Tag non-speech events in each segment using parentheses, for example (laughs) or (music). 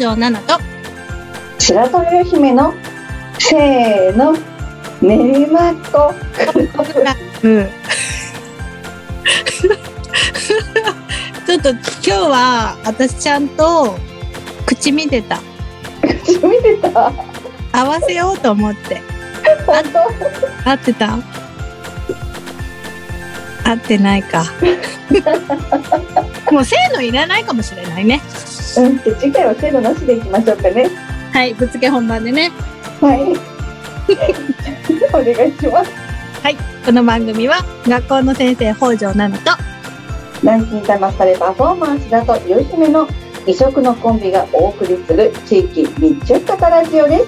条奈々と。白鳥姫のせーの。練馬っ子うん。(laughs) ちょっと今日は私ちゃんと口見てた。口見てた？合わせようと思って。本合ってた？合ってないか。(laughs) もうせーのいらないかもしれないね。当うんじゃあ次回はせーのなしでいきましょうかね。はいぶっつけ本番でね。はい。(laughs) お願いします。はいこの番組は学校の先生北条奈々と南京玉スタレパフォーマンスだという姫の異色のコンビがお送りする地域密着型ラジオです。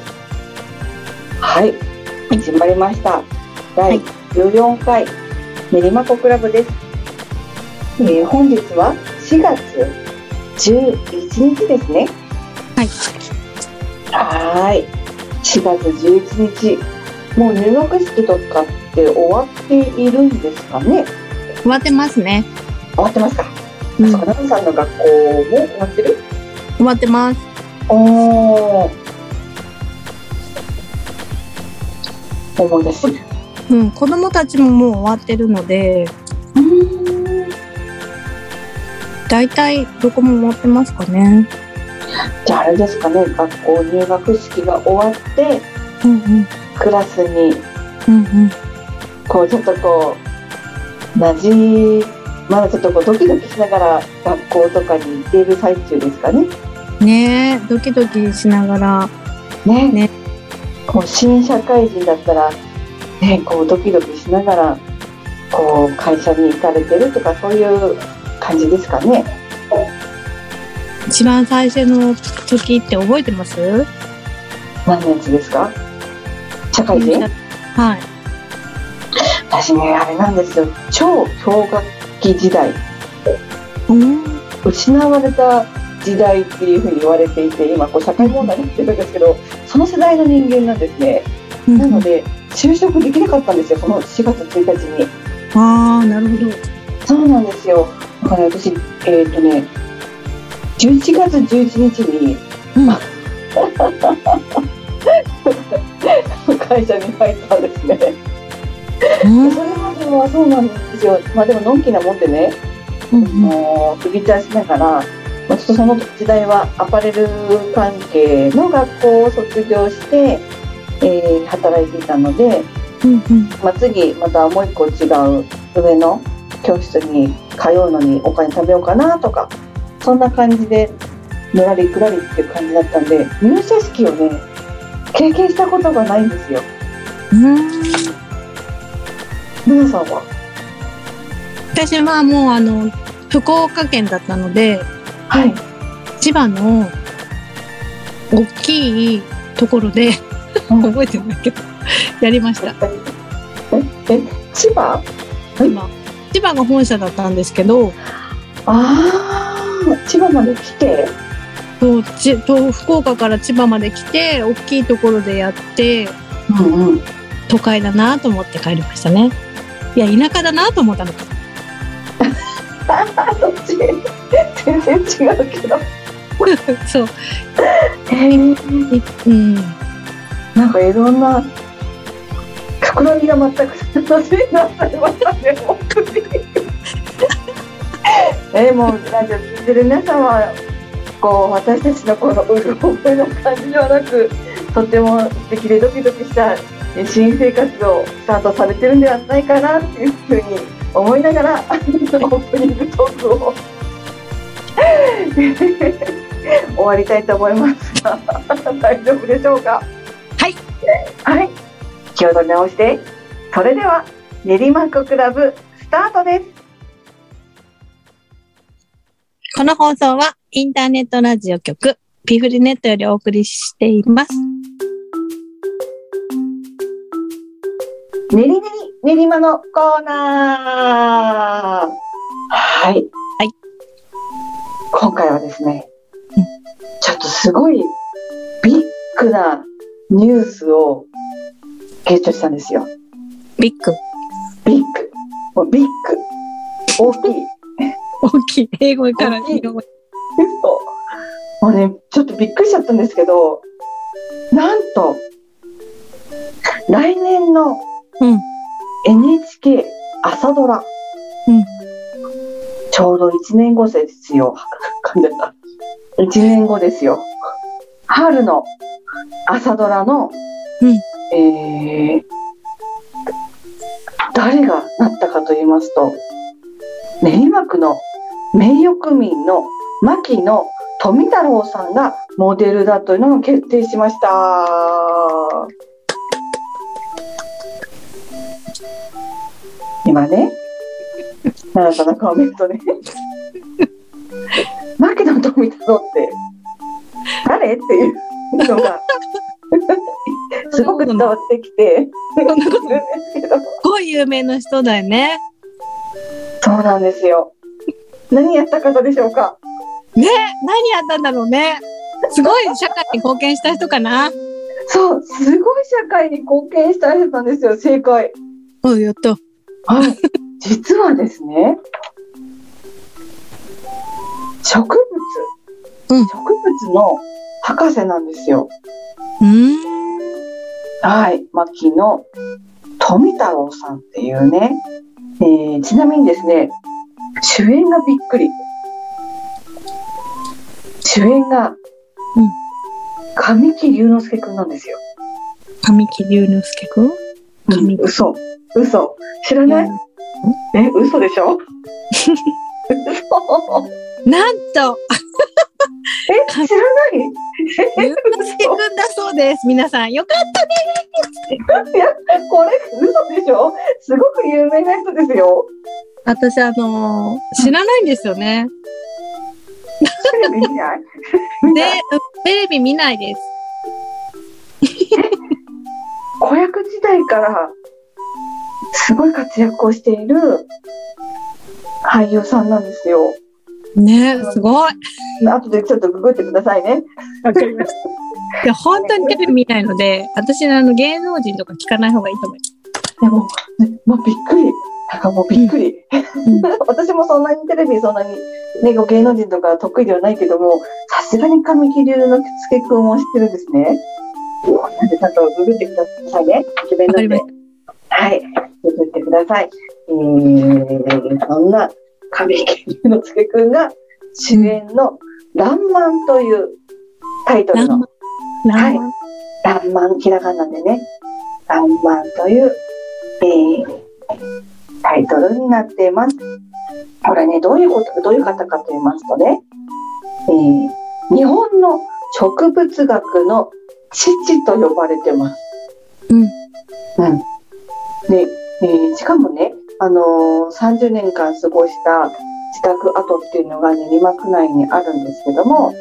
はい始まりました。第14回練馬子クラブです、えー本日は4月11日ですね。はい。はーい。4月11日。もう入学式とかって終わっているんですかね？終わってますね、終わってますか。うん、そうか、さんの学校も終わってる？終わってます。おー。思い出す。ううん子供たちももう終わってるので。ーん。大体どこも終わってますかね。じゃああれですかね、学校入学式が終わって、うんうん。クラスに、うんうん。こう、ちょっとこう、なじ、まだちょっとこう、ドキドキしながら学校とかに行っている最中ですかね。ねえドキドキしながら。ね。ね。こう、新社会人だったら、ね、こう、ドキドキしながら、こう、会社に行かれてるとか、そういう感じですかね。一番最初の時って覚えてます？何年次ですか？社会人？はい。私ねあれなんですよ。超氷河期時代。うん。失われた時代っていうふうに言われていて今こう社会問題になってるんですけどその世代の人間なんですね。なので就職できなかったんですよその4月1日に。ああなるほど。そうなんですよだから私えっ、とね11月11日にうん。(laughs) 会社に入ったんですね。うん。それまではそうなんですよ。まあでものんきなもんでねうんもう、飛び出しながら、まあちょっとその時代はアパレル関係の学校を卒業して、えー働いていたので、うん。まあ、次またもう一個違う上の教室に通うのにお金貯めようかなとかそんな感じでのらりくらりっていう感じだったんで入社式をね経験したことがないんですよ。うん。皆さんは？私はもうあの福岡県だったのではい。千葉の大きいところでうん。覚えてないけどやりました。ええ千葉？今千葉が本社だったんですけどああ千葉まで来て？そうちと福岡から千葉まで来て大きいところでやってうんうん。都会だなと思って帰りましたね。いや田舎だなと思ったのか。(laughs) どっち？全然違うけど。(laughs) そう。えー、いうん。なんかいろんな膨らみが全く楽しいなさいましたね、本当に。えー、もうラジオ聞いてる皆さんは、こう私たちのこのうる覚えの感じではなく、とても素敵でドキドキしたえ新生活をスタートされてるんではないかなっていうふうに思いながら、(laughs) オープニングトークを (laughs) 終わりたいと思いますが、(laughs) 大丈夫でしょうか？はい。はい。気を取り直して、それでは、練馬区クラブ、スタートです。この放送はインターネットラジオ局ピフリネットよりお送りしています。練り練り練馬のコーナーはい。はい今回はですねうん、ちょっとすごいビッグなニュースをゲットしたんですよ。ビッグ。ビッグ。もうビッグ。大きい。大きい。英語から大きい日本語。もうね、ちょっとびっくりしちゃったんですけど、なんと、来年のうん NHK 朝ドラ、うんちょうど1年後ですよ。噛んでた。1年後ですよ。春の朝ドラの、うんえー、誰がなったかと言いますと、練馬区の名誉区民の牧野富太郎さんがモデルだというのが決定しました。今ね、奈々さんの顔見るとね、(laughs) 牧野富太郎って誰？っていうのが。すごく伝わってきてそんなことすけど、(laughs) すごい有名な人だよね。そうなんですよ。何やった方でしょうか？ね何やったんだろうね。すごい社会に貢献した人かな？そう、すごい社会に貢献した人なんですよ、正解。おやった。はい。実はですね、植物、うん植物の博士なんですよ。うーん。はい。牧野富太郎さんっていうね、えーちなみにですね、主演がびっくり。主演が、うん神木隆之介くんなんですよ。神木隆之介くん？神木嘘。嘘。知らない、え、嘘でしょ？(laughs) 嘘。(laughs) なんと、え、知らない？隆之介くんだそうです。皆さん、よかったねいや、これ嘘でしょ？すごく有名な人ですよ。私、あのー知らないんですよね。テレビ見ない？で、テレビ見ないです。子役時代からすごい活躍をしている俳優さんなんですよ。ねすごい。後でちょっとググってくださいね。わかりました。(laughs) いや、本当にテレビ見ないので、私、あの、芸能人とか聞かない方がいいと思います。でも、ねもうびっくり。なんかもうびっくり。ん (laughs) 私もそんなにテレビそんなに、ね、芸能人とか得意ではないけども、さすがに神木隆之介くんを知ってるんですね。なんでちゃんとググってくださいね。自分でわかりまし。はい。ググってください。えー、そんな神木隆之介くんが主演のらんまんというタイトルの、ラーマン。らんまん、ひらがなでね、らんまんという、えー、タイトルになっています。これね、どういうこと、どういう方かと言いますとね、えー、日本の植物学の父と呼ばれてます。うん。うん。で、えーしかもね、あのー30年間過ごした自宅跡っていうのが練馬区内にあるんですけども、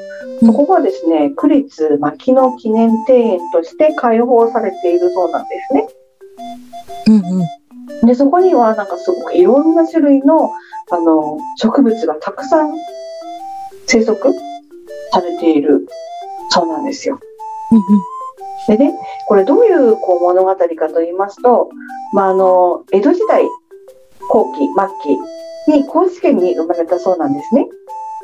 そこがですね、区立牧野記念庭園として開放されているそうなんですね。うんうん。で、そこにはなんかすごくいろんな種類のあの植物がたくさん生息されているそうなんですよ。でね、これどういうこう物語かと言いますと、まあ、あの江戸時代後期末期に高知県に生まれたそうなんですね。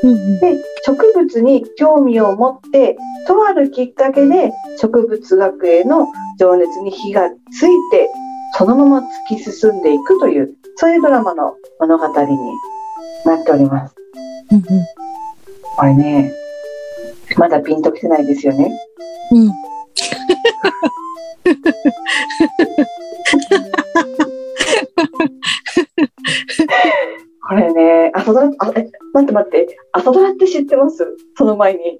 うんうん。で植物に興味を持ってとあるきっかけで植物学への情熱に火がついてそのまま突き進んでいくというそういうドラマの物語になっております。うんこれねまだピンときてないですよね。うん。(laughs) これね朝ドラあえ待って待って朝ドラって知ってます？その前に。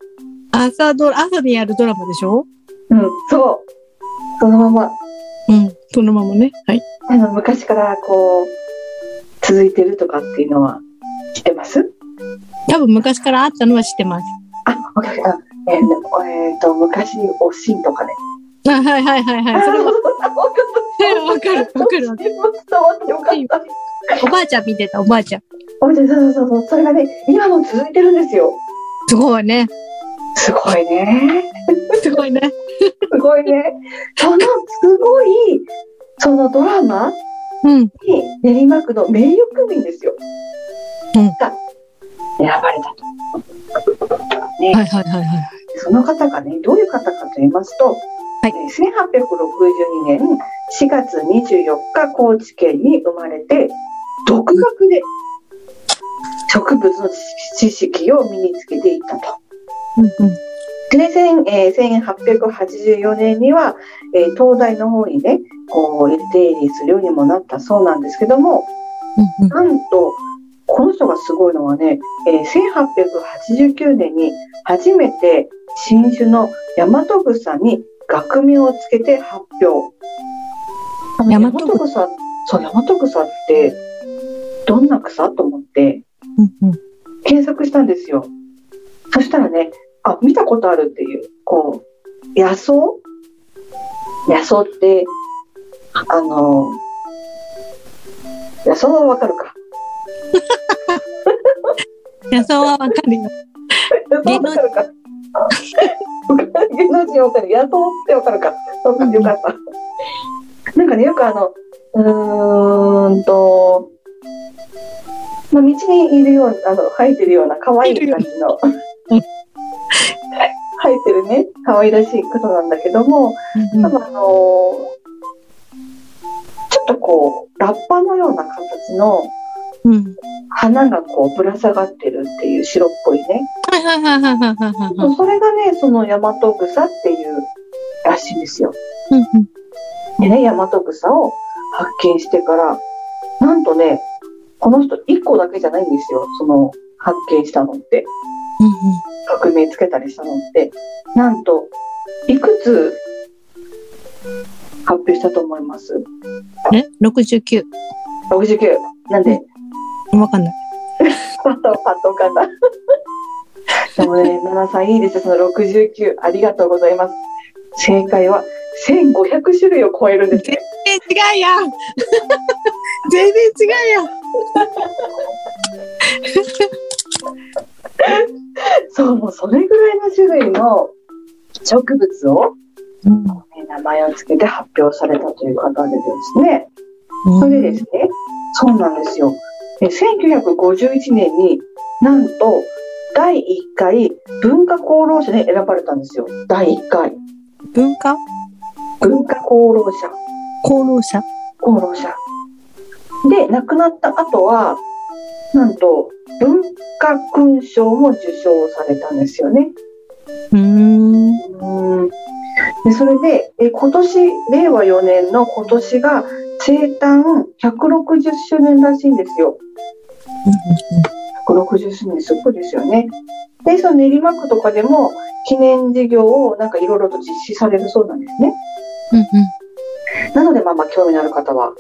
朝ドラ、朝にやるドラマでしょ？うんそうそのままうん。そのままね。はい。あの昔からこう続いてるとかっていうのは知ってます？多分昔からあったのは知ってます。あ、わかる。あえーえーと、昔、おしんとかね。あ、はいはいはいはい。それは、わ (laughs) わかる、わかる。伝わってよかった。おばあちゃん見てた、おばあちゃん。おじさん、そうそうそう。それがね、今も続いてるんですよ。すごいね。すごいね。すごいね。すごいね。その、すごい、そのドラマうん。に練馬区の名誉区民ですよ。うんが選ばれたと。ね、はいはいはいはい。その方がね、どういう方かと言いますと、はいえー1862年4月24日、高知県に生まれて、独学で植物の知識を身につけていったと。うんうん。で、千えー1884年には、えー東大の方にね、こう、出入りするようにもなったそうなんですけども、うんうん。なんと、この人がすごいのはね、えー1889年に初めて新種のヤマトグサに学名をつけて発表。あのヤマトグヤマトグサ、そう、ヤマトグサって、どんな草と思ってうんうん。検索したんですよ。そしたらね、あ、見たことあるっていう、こう、野草？野草って、あの、野草はわかるか。(laughs) 野草はわかるよ。(laughs) 野草わかるか。芸能人わかる。野草ってわかるか。わかるよかった。なんかね、よくあの、うーんと、まあ、道にいるような、あの、生えてるような可愛い感じの、うん生えてるね、可愛らしい草なんだけども、うんうん多分あのーちょっとこう、ラッパのような形のうん。花がこうぶら下がってるっていう白っぽいね。それがね、そのヤマトグサっていうらしいんですよ。うんうん。でね、ヤマトグサを発見してから、なんとね、この人1個だけじゃないんですよ。その発見したのって。うん革命つけたりしたのって。なんと、いくつ発表したと思います？うん。え ?69。?69。なんで、わかんない。(laughs) パッとパッとかな。でもね、奈々さんいいですよ、その69。ありがとうございます。正解は1500種類を超えるんですね。全然違うやん (laughs) 全然違うやん (laughs) そう、もうそれぐらいの種類の植物を、うんね名前を付けて発表されたという方でですね。それでですね、そうなんですよ。え1951年になんと第1回文化功労者に選ばれたんですよ。第1回文化？文化功労者。功労者功労者。で、亡くなった後は、なんと文化勲章も受賞されたんですよね。うーん。うんでそれでえ今年令和4年の今年が生誕160周年らしいんですよ。160周年すごいですよね。でその練馬区とかでも記念事業をなんかいろいろと実施されるそうなんですね。うんうん。なのでまあまあ興味のある方は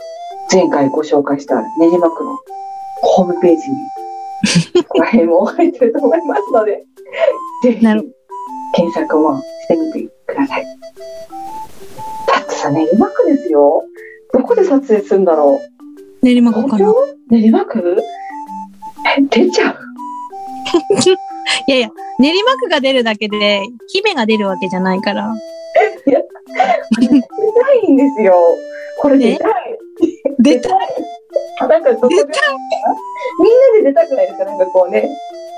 前回ご紹介した練馬区のホームページにここら辺も入ってると思いますので (laughs) ぜひなる検索もしてみてください。だってさ、練馬区ですよ。どこで撮影するんだろう？練馬区かな練馬区？え、出ちゃう？(laughs) いやいや、練馬区が出るだけで、姫が出るわけじゃないから。出たいんですよ。これ出たい。出たい。なんかどこでみんなで出たくないですか？なんかこうね。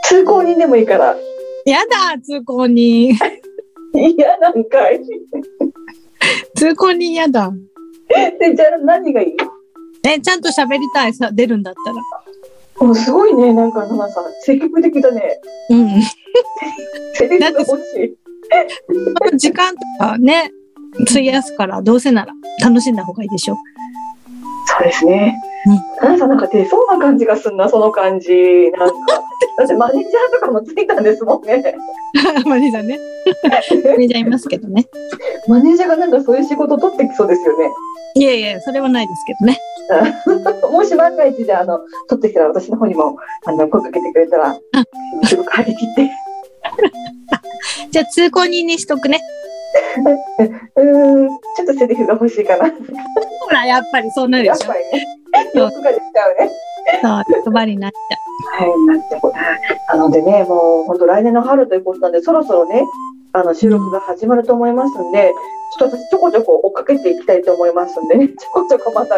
通行人でもいいから。やだ、通行人。(laughs) 嫌なんかい。通行人やだ。で、じゃあ何がいい？え、ちゃんと喋りたいさ、出るんだったら。もうすごいね、なんか、ナナさん、積極的だね。うん。セリフが欲しい。時間とかね、費やすから、どうせなら楽しんだ方がいいでしょ。そうですね。ナナさん、なんか出そうな感じがすんな、その感じ。なんか。だってマネージャーとかもついたんですもんね。(laughs) マネージャーね。(laughs) マネージャーいますけどね。マネージャーがなんかそういう仕事取ってきそうですよね。いやいや、それはないですけどね。(laughs) もし万が一じゃあ、あの、取ってきたら私の方にも、あの、声かけてくれたら、すぐ張り切って。じゃあ、通行人にしとくね。うん、ちょっとセリフが欲しいかな。ほら、やっぱりそうなるでしょぱ。りね。欲が出ちゃうね。そう、欲張りになっちゃうはい、なってこなのでね、もう本当来年の春ということなんで、そろそろね、あの収録が始まると思いますんで、ちょっと私ちょこちょこ追っかけていきたいと思いますんでね、ちょこちょこまた、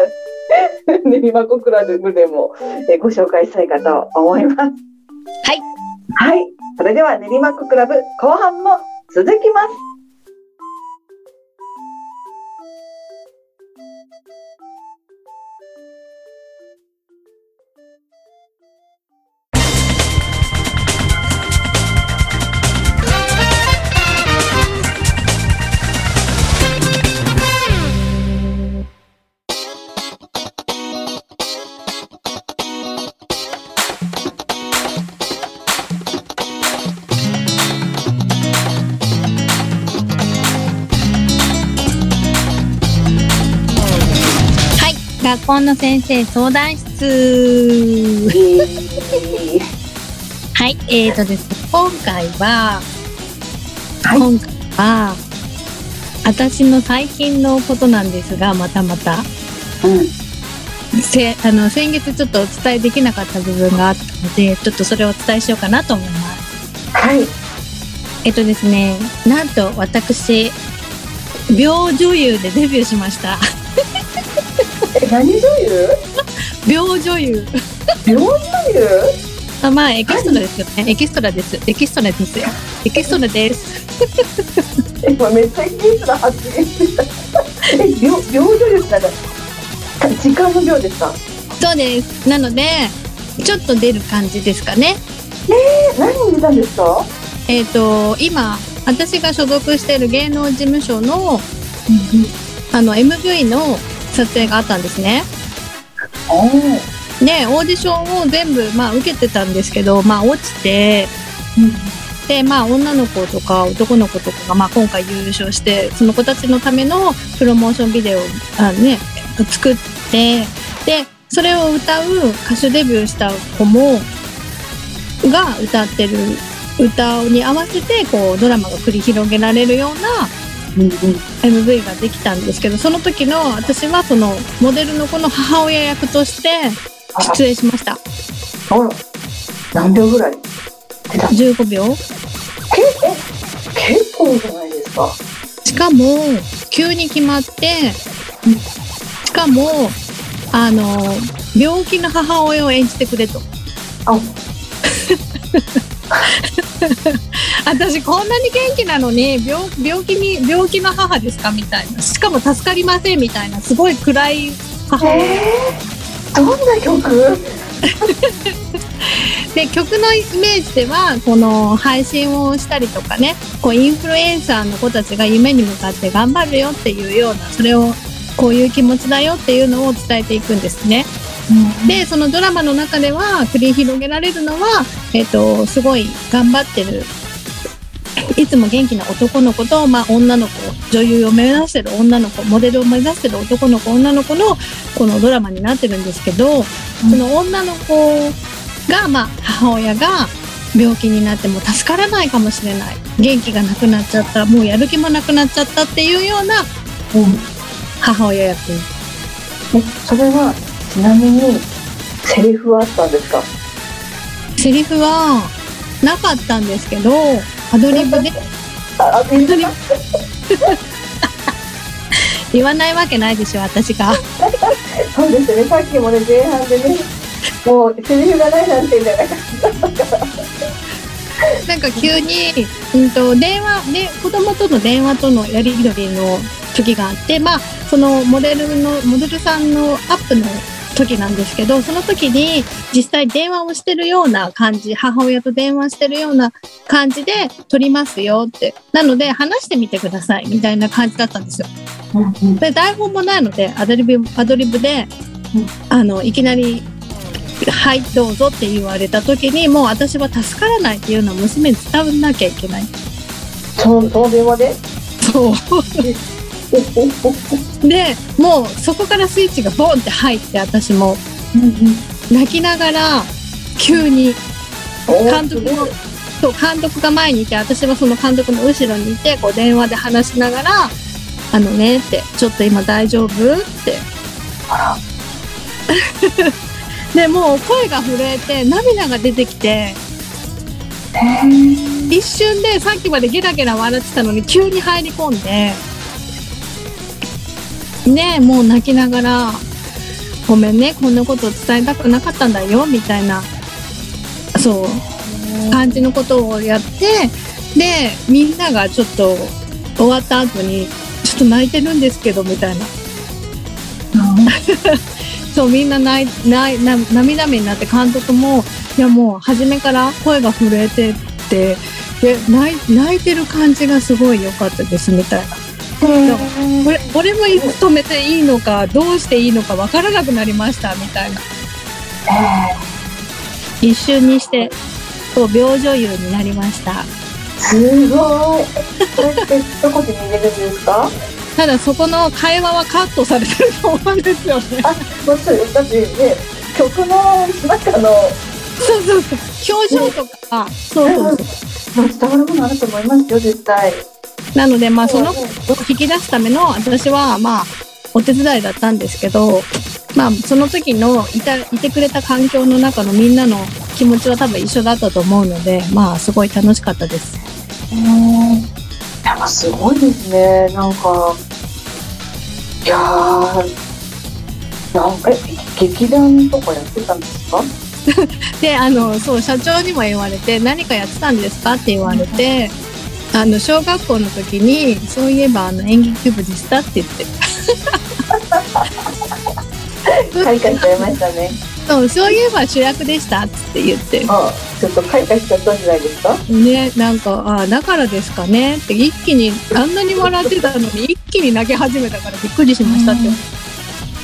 練馬区クラブでも、えーご紹介したいかと思います。はい。はい。それでは練馬区クラブ後半も続きます。学校の先生相談室。はい。えーとですね、今回は、はい今回は、私の最近のことなんですが、またまた、うん、せあの先月ちょっとお伝えできなかった部分があったので、ちょっとそれをお伝えしようかなと思います。はい。えっとですね、なんと私、秒女優でデビューしました。え、何女優？秒女優。秒女優？あまあ、エキストラですよね。エキストラです。エキストラですよ。エキストラです。(laughs) 今めっちゃキースな発言してた。え、秒、秒女優って時間の秒ですか？そうです。なので、ちょっと出る感じですかね。え、何に出たんですか？えっ、と、今、私が所属している芸能事務所の、あの、MV の撮影があったんですね。で、オーディションを全部、まあ、受けてたんですけど、まあ、落ちて、で、まあ、女の子とか男の子とかが、まあ、今回優勝して、その子たちのためのプロモーションビデオを、あね、作って、で、それを歌う歌手デビューした子も、が歌ってる歌に合わせて、こう、ドラマが繰り広げられるようなうんうん MV ができたんですけど、その時の私はそのモデルの子の母親役として出演しました。あら、何秒ぐらい？出たけ15秒え、結構じゃないですか。しかも急に決まってしかもあの病気の母親を演じてくれと。あ、(laughs) (laughs) 私こんなに元気なのに病病気に病気の母ですかみたいな。しかも助かりませんみたいな。すごい暗い母。親えー、どんな曲？(laughs) で曲のイメージではこの配信をしたりとかねこうインフルエンサーの子たちが夢に向かって頑張るよっていうようなそれをこういう気持ちだよっていうのを伝えていくんですね。でそのドラマの中では繰り広げられるのは、えっとすごい頑張ってるいつも元気な男の子と、まあ、女の子女優を目指してる女の子モデルを目指してる男の子女の子のこのドラマになってるんですけど、その女の子が、まあ、母親が病気になっても助からないかもしれない。元気がなくなっちゃったもうやる気もなくなっちゃったっていうようなうん。母親役。え、それは、ちなみに、セリフはあったんですか？セリフはなかったんですけどアドリブで。あ、あ、全然言わないわけないでしょ私が。そうですね、さっきもね、前半でね、もう、セリフがないなんてみたいな感じだった。から。なんか急に、うん、と電話で子供との電話とのやり取りの時があってまあそのモデルのモデルさんのアップの時なんですけどその時に実際電話をしてるような感じ母親と電話してるような感じで撮りますよって。なので話してみてくださいみたいな感じだったんですよ。で台本もないのでアドリブアドリブで、うん。あのいきなり「はいどうぞ」って言われた時にもう私は助からないっていうのを娘に伝わんなきゃいけない。そその電話で？そう (laughs) でもうそこからスイッチがボンって入って私も。泣きながら急に監督もそう監督が前にいて私はその監督の後ろにいてこう電話で話しながら「あのね」って「ちょっと今大丈夫?」って。あ (laughs) でもう声が震えて涙が出てきて。一瞬でさっきまでゲラゲラ笑ってたのに急に入り込んでねもう泣きながら「ごめんねこんなこと伝えたくなかったんだよ」みたいなそう感じのことをやってでみんながちょっと終わった後にちょっと泣いてるんですけどみたいな。(laughs) そうみんな泣い泣いな涙目になって監督もいやもう初めから声が震えてってで泣いてる感じがすごい良かったですみたいな。これ俺もいつ止めていいのかどうしていいのか分からなくなりましたみたいな。一瞬にしてそう病女優になりました。すごい。それってどこで見れるんですか？(laughs) ただそこの会話はカットされてると思うんですよね。あもちろんだってね曲の中のそうそうそう。表情とか。そうそうそう。伝わるものあると思いますよ絶対なのでまあそのを引き出すための私はまあお手伝いだったんですけどまあその時のいたいてくれた環境の中のみんなの気持ちは多分一緒だったと思うのでまあすごい楽しかったです。うんやっぱすごいですねなんかいやーなんかえ劇団とかやってたんですか？(laughs) であのそう社長にも言われて何かやってたんですか？って言われて。あの小学校の時にそういえばあの演劇部でしたって言って。開花しちゃいましたね。そうそういえば主役でしたって言って。あちょっと開花しちゃったんじゃないですか？ねなんかあだからですかねって一気にあんなに笑ってたのに一気に泣き始めたからびっくりしましたって、い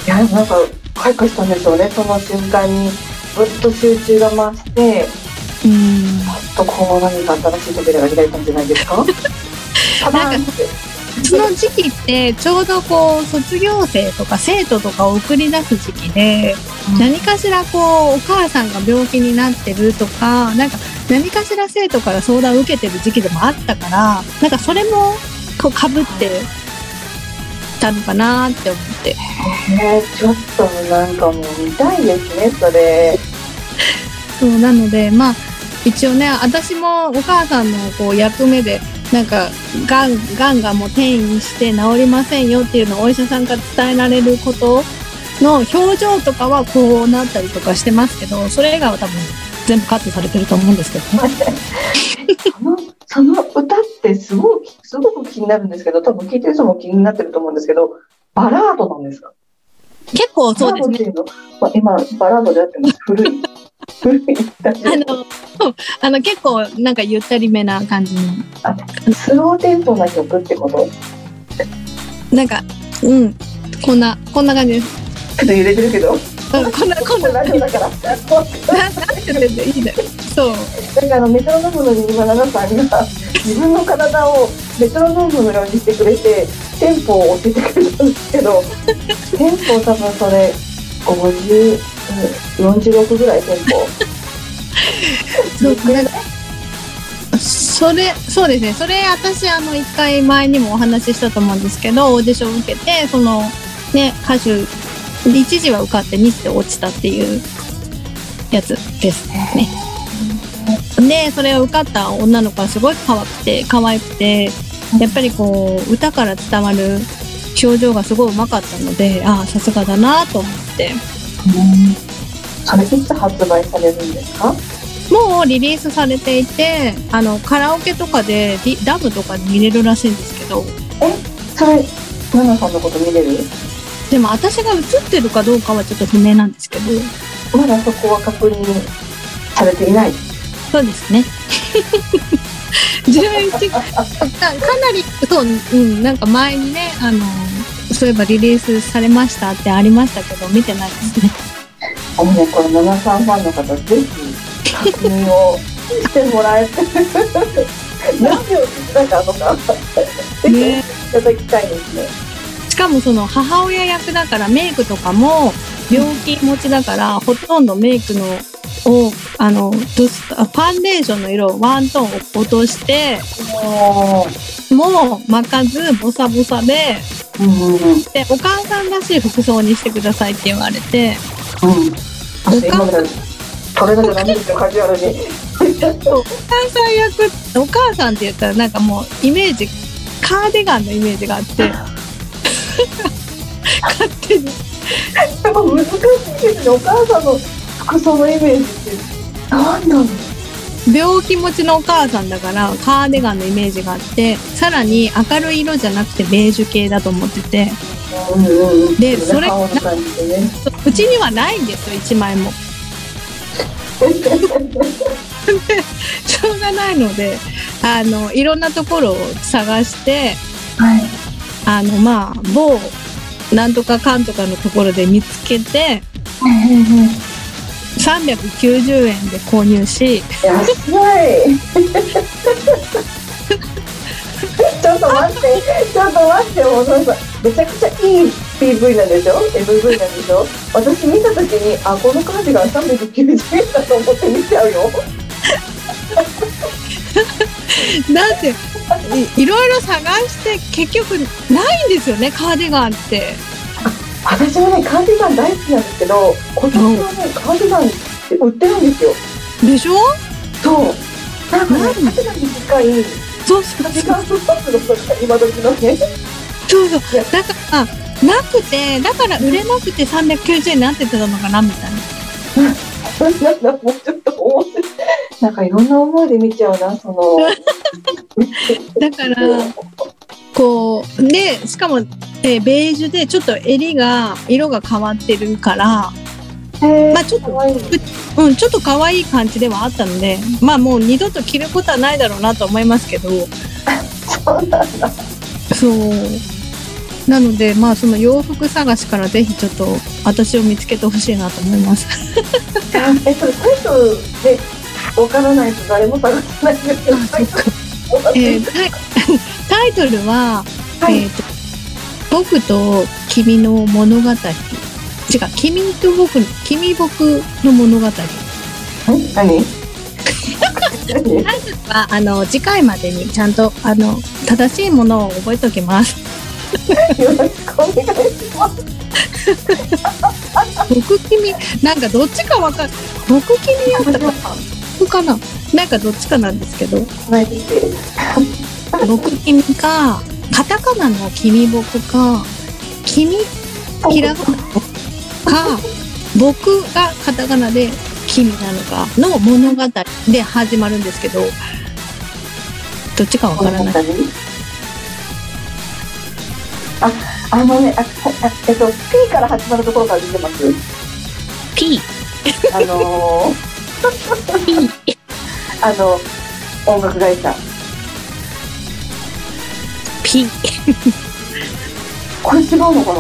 やなんか開花したんでしょうね。その瞬間にぐっと集中が増してうんとこう何か新しい扉が開いたんじゃないですか？(laughs) なんかその時期ってちょうどこう卒業生とか生徒とかを送り出す時期で、うん。何かしらこうお母さんが病気になってるとかなんか何かしら生徒から相談を受けてる時期でもあったからなんかそれもこうかぶってたのかなって思って。ねちょっとなんかもう見たいですねそれ。そうなのでまあ一応ね私もお母さんのこう役目でなんかがんがんがもう転移して治りませんよっていうのをお医者さんから伝えられることの表情とかはこうなったりとかしてますけどそれ以外は多分全部カットされてると思うんですけどね。(laughs) そのその歌ってすごくすごく気になるんですけど多分聞いてる人も気になってると思うんですけどバラードなんですか？結構そうですね。まあ、今バラードであってます古いのあの (laughs) 結構なんかゆったりめな感じのあスローテンポな曲ってこと？なんかうんこんなこんな感じです。ちょっと揺れてるけどうんこんなこんなラジオだからななんて言っていいんだよ。そう。なんかあのメトロノームの新島奈々さんが自分の体をメトロノームのようにしてくれてテンポを教えてくれたんですけどテンポ多分それ50、46ぐらいテンポそうそれそうですね。それ私あの一回前にもお話ししたと思うんですけどオーディション受けてそのね歌手一時は受かって二次で落ちたっていうやつですね。でそれを受かった女の子はすごい可愛くて可愛くてやっぱりこう歌から伝わる表情がすごい上手かったのでああさすがだなと思って。それいつ発売されるんですか？もうリリースされていてあのカラオケとかでダムとかで見れるらしいんですけど。それ奈々さんのこと見れる？でも私が映ってるかどうかはちょっと不明なんですけど。まだそこは確認されていない？そうですね (laughs) 11かかなりそう、うん、なんか前にねあのそういえばリリースされましたってありましたけど見てないですね。もうねこれ奈々さんファンの方ぜひ確認をしてもらえて。何秒聞いたかとか。ね。いただきたいですね。しかもその母親役だからメイクとかも病気持ちだからほとんどメイクのをあのファンデーションの色をワントーン落としてももう巻かずボサボサででお母さんらしい服装にしてくださいって言われて。うん。あ今まで取れなきゃダメですよカジュアルにお母さん役お母さんって言ったらなんかもうイメージカーディガンのイメージがあって。(laughs) 勝手に。難しいですね。お母さんの服装のイメージって何なの病気持ちのお母さんだからカーディガンのイメージがあってさらに明るい色じゃなくてベージュ系だと思っててうんうんうん。でそれね。うちにはないんですよ1枚も。(laughs) しょうがないのであのいろんなところを探してはい。あのまあ某なんとかかんとかのところで見つけて390円で購入し安い。(laughs) ちょっと待って、ちょっと待って、もうなんかめちゃくちゃいい PV なんでしょ ?MV なんでしょ？私見たときに、あ、このカーディガン390円だと思って見ちゃうよ。(laughs) だっていいろいろ探して結局ないんですよねカーディガンって。私もね、カーディガン大好きなんですけど、今年はね、カーディガンって売ってるんですよ。でしょ？そう。なんかね、カーディガンに近い、そうそうカーディガンスパッツのとか、今時のね。そうそうだからなくてだから売れなくて390円になってたのかなみたいな。(laughs) なんだ、もうちょっと面白い。なんかいろんな思いで見ちゃうな、その。(laughs) だからこうでしかも、えーベージュでちょっと襟が色が変わってるから、まあちょっとうん、ちょっと可愛い感じではあったのでまあもう二度と着ることはないだろうなと思いますけど。(laughs) そうなんだ。そう。なのでまあその洋服探しからぜひちょっと私を見つけてほしいなと思います。え、それタイトルでわからないと誰も探せないんですけど、(laughs) えータイトルは、はい。えーと僕と君の物語。違う君と僕君僕の物語。(laughs) タイトルはあの次回までにちゃんとあの正しいものを覚えておきます。よろしくお願いします。僕君なんかどっちかわかん僕君やったか僕かな。なんかどっちかなんですけど。僕君かカタカナの君僕か君ひらがなか僕がカタカナで君なのかの物語で始まるんですけどどっちかわからないあ、あのね、あ、えっと、P から始まるところから出てます。P あのー、P (laughs) あの、音楽会社。P これ違うのかな？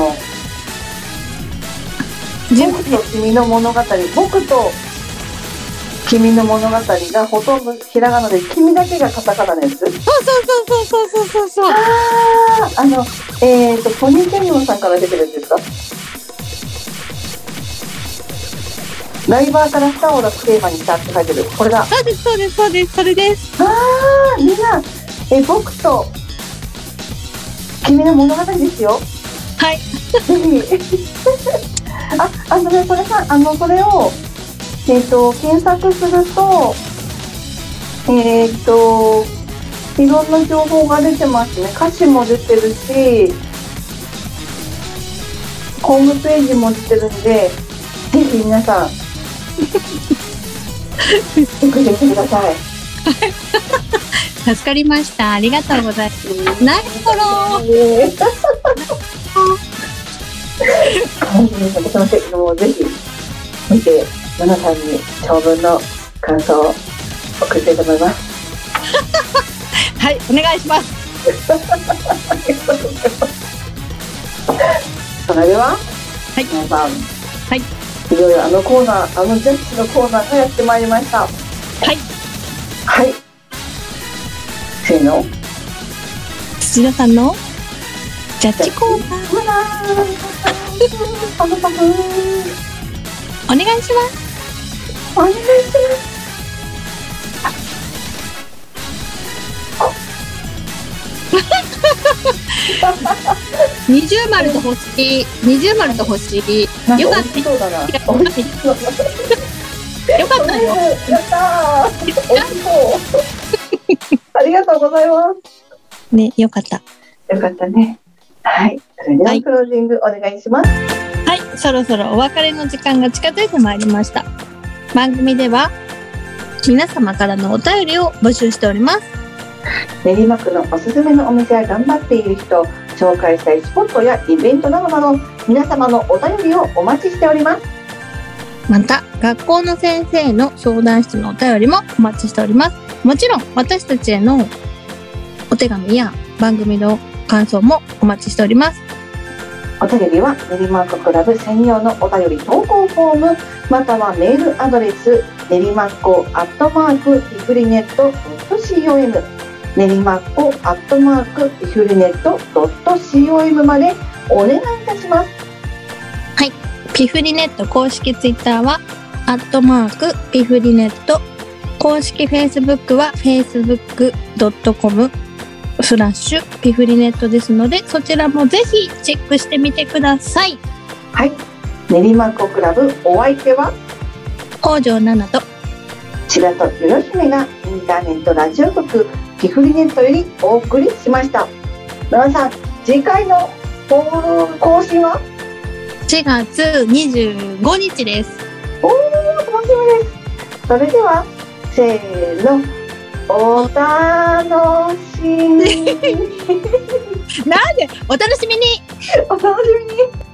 全僕と君の物語、僕と君の物語がほとんどひらがなで、君だけがカタカナのやつ。そうそうそうそうそうそうそう。ああ、あの、えっ、ー、と、ポニーテンモンさんから出てるんですか？ライバーからスターを出すテーマにしたって書いてる。これだ。そうですそうですそうです。それです。ああ、みんな、え、僕と君の物語ですよ。はいぜひ。(laughs) あ、あのね、これさ、あの、これを、えっ、と、検索すると、えっ、と、いろんな情報が出てますね。歌詞も出てるし、ホームページも出てるんで、ぜひ皆さん、(laughs) チェックしてみてください。(laughs) 助かりましたありがとうございますナイスフォローえーはい、皆さん、その時もぜひ見て、皆さんに長文の感想を送りたいと思います。はいお願いします。それでは、はい皆さん、はいいよいよあのコーナー、あのジャッジのコーナーがやってまいりました。はいはい。せーの。土田さんの？ジャッジコーナーパフパフお願いしますお願いします。二重丸と星二重丸と星よかっか美味しそうだな。美味しそうだな。よかったよやったー。ありがとうございまねよかったす。よかったね。はい。それでははいクロージングお願いします。はいそろそろお別れの時間が近づいてまいりました番組では皆様からのお便りを募集しております。練馬区のおすすめのお店や頑張っている人紹介したいスポットやイベントなどなど皆様のお便りをお待ちしておりますまた、学校の先生の相談室のお便りもお待ちしております。もちろん、私たちへのお手紙や番組の感想もお待ちしております。お便りは練馬区クラブ専用のお便り投稿フォームまたはメールアドレス練馬っ子アットマークリフリネット .com 練馬っ子アットマークリフリネット .com までお願いいたしますピフリネット公式ツイッターは、アットマークピフリネット。公式フェイスブックは facebook.com スラッシュピフリネットですので、そちらもぜひチェックしてみてください。はい。練馬っ子クラブお相手は？北条奈々と白ろ姫がインターネットラジオ局ピフリネットよりお送りしました。奈々さん次回の放更新は？4月25日です。おー楽しみです。それではせーの。お楽しみに。(laughs) なんで？お楽しみに。(laughs) お楽しみに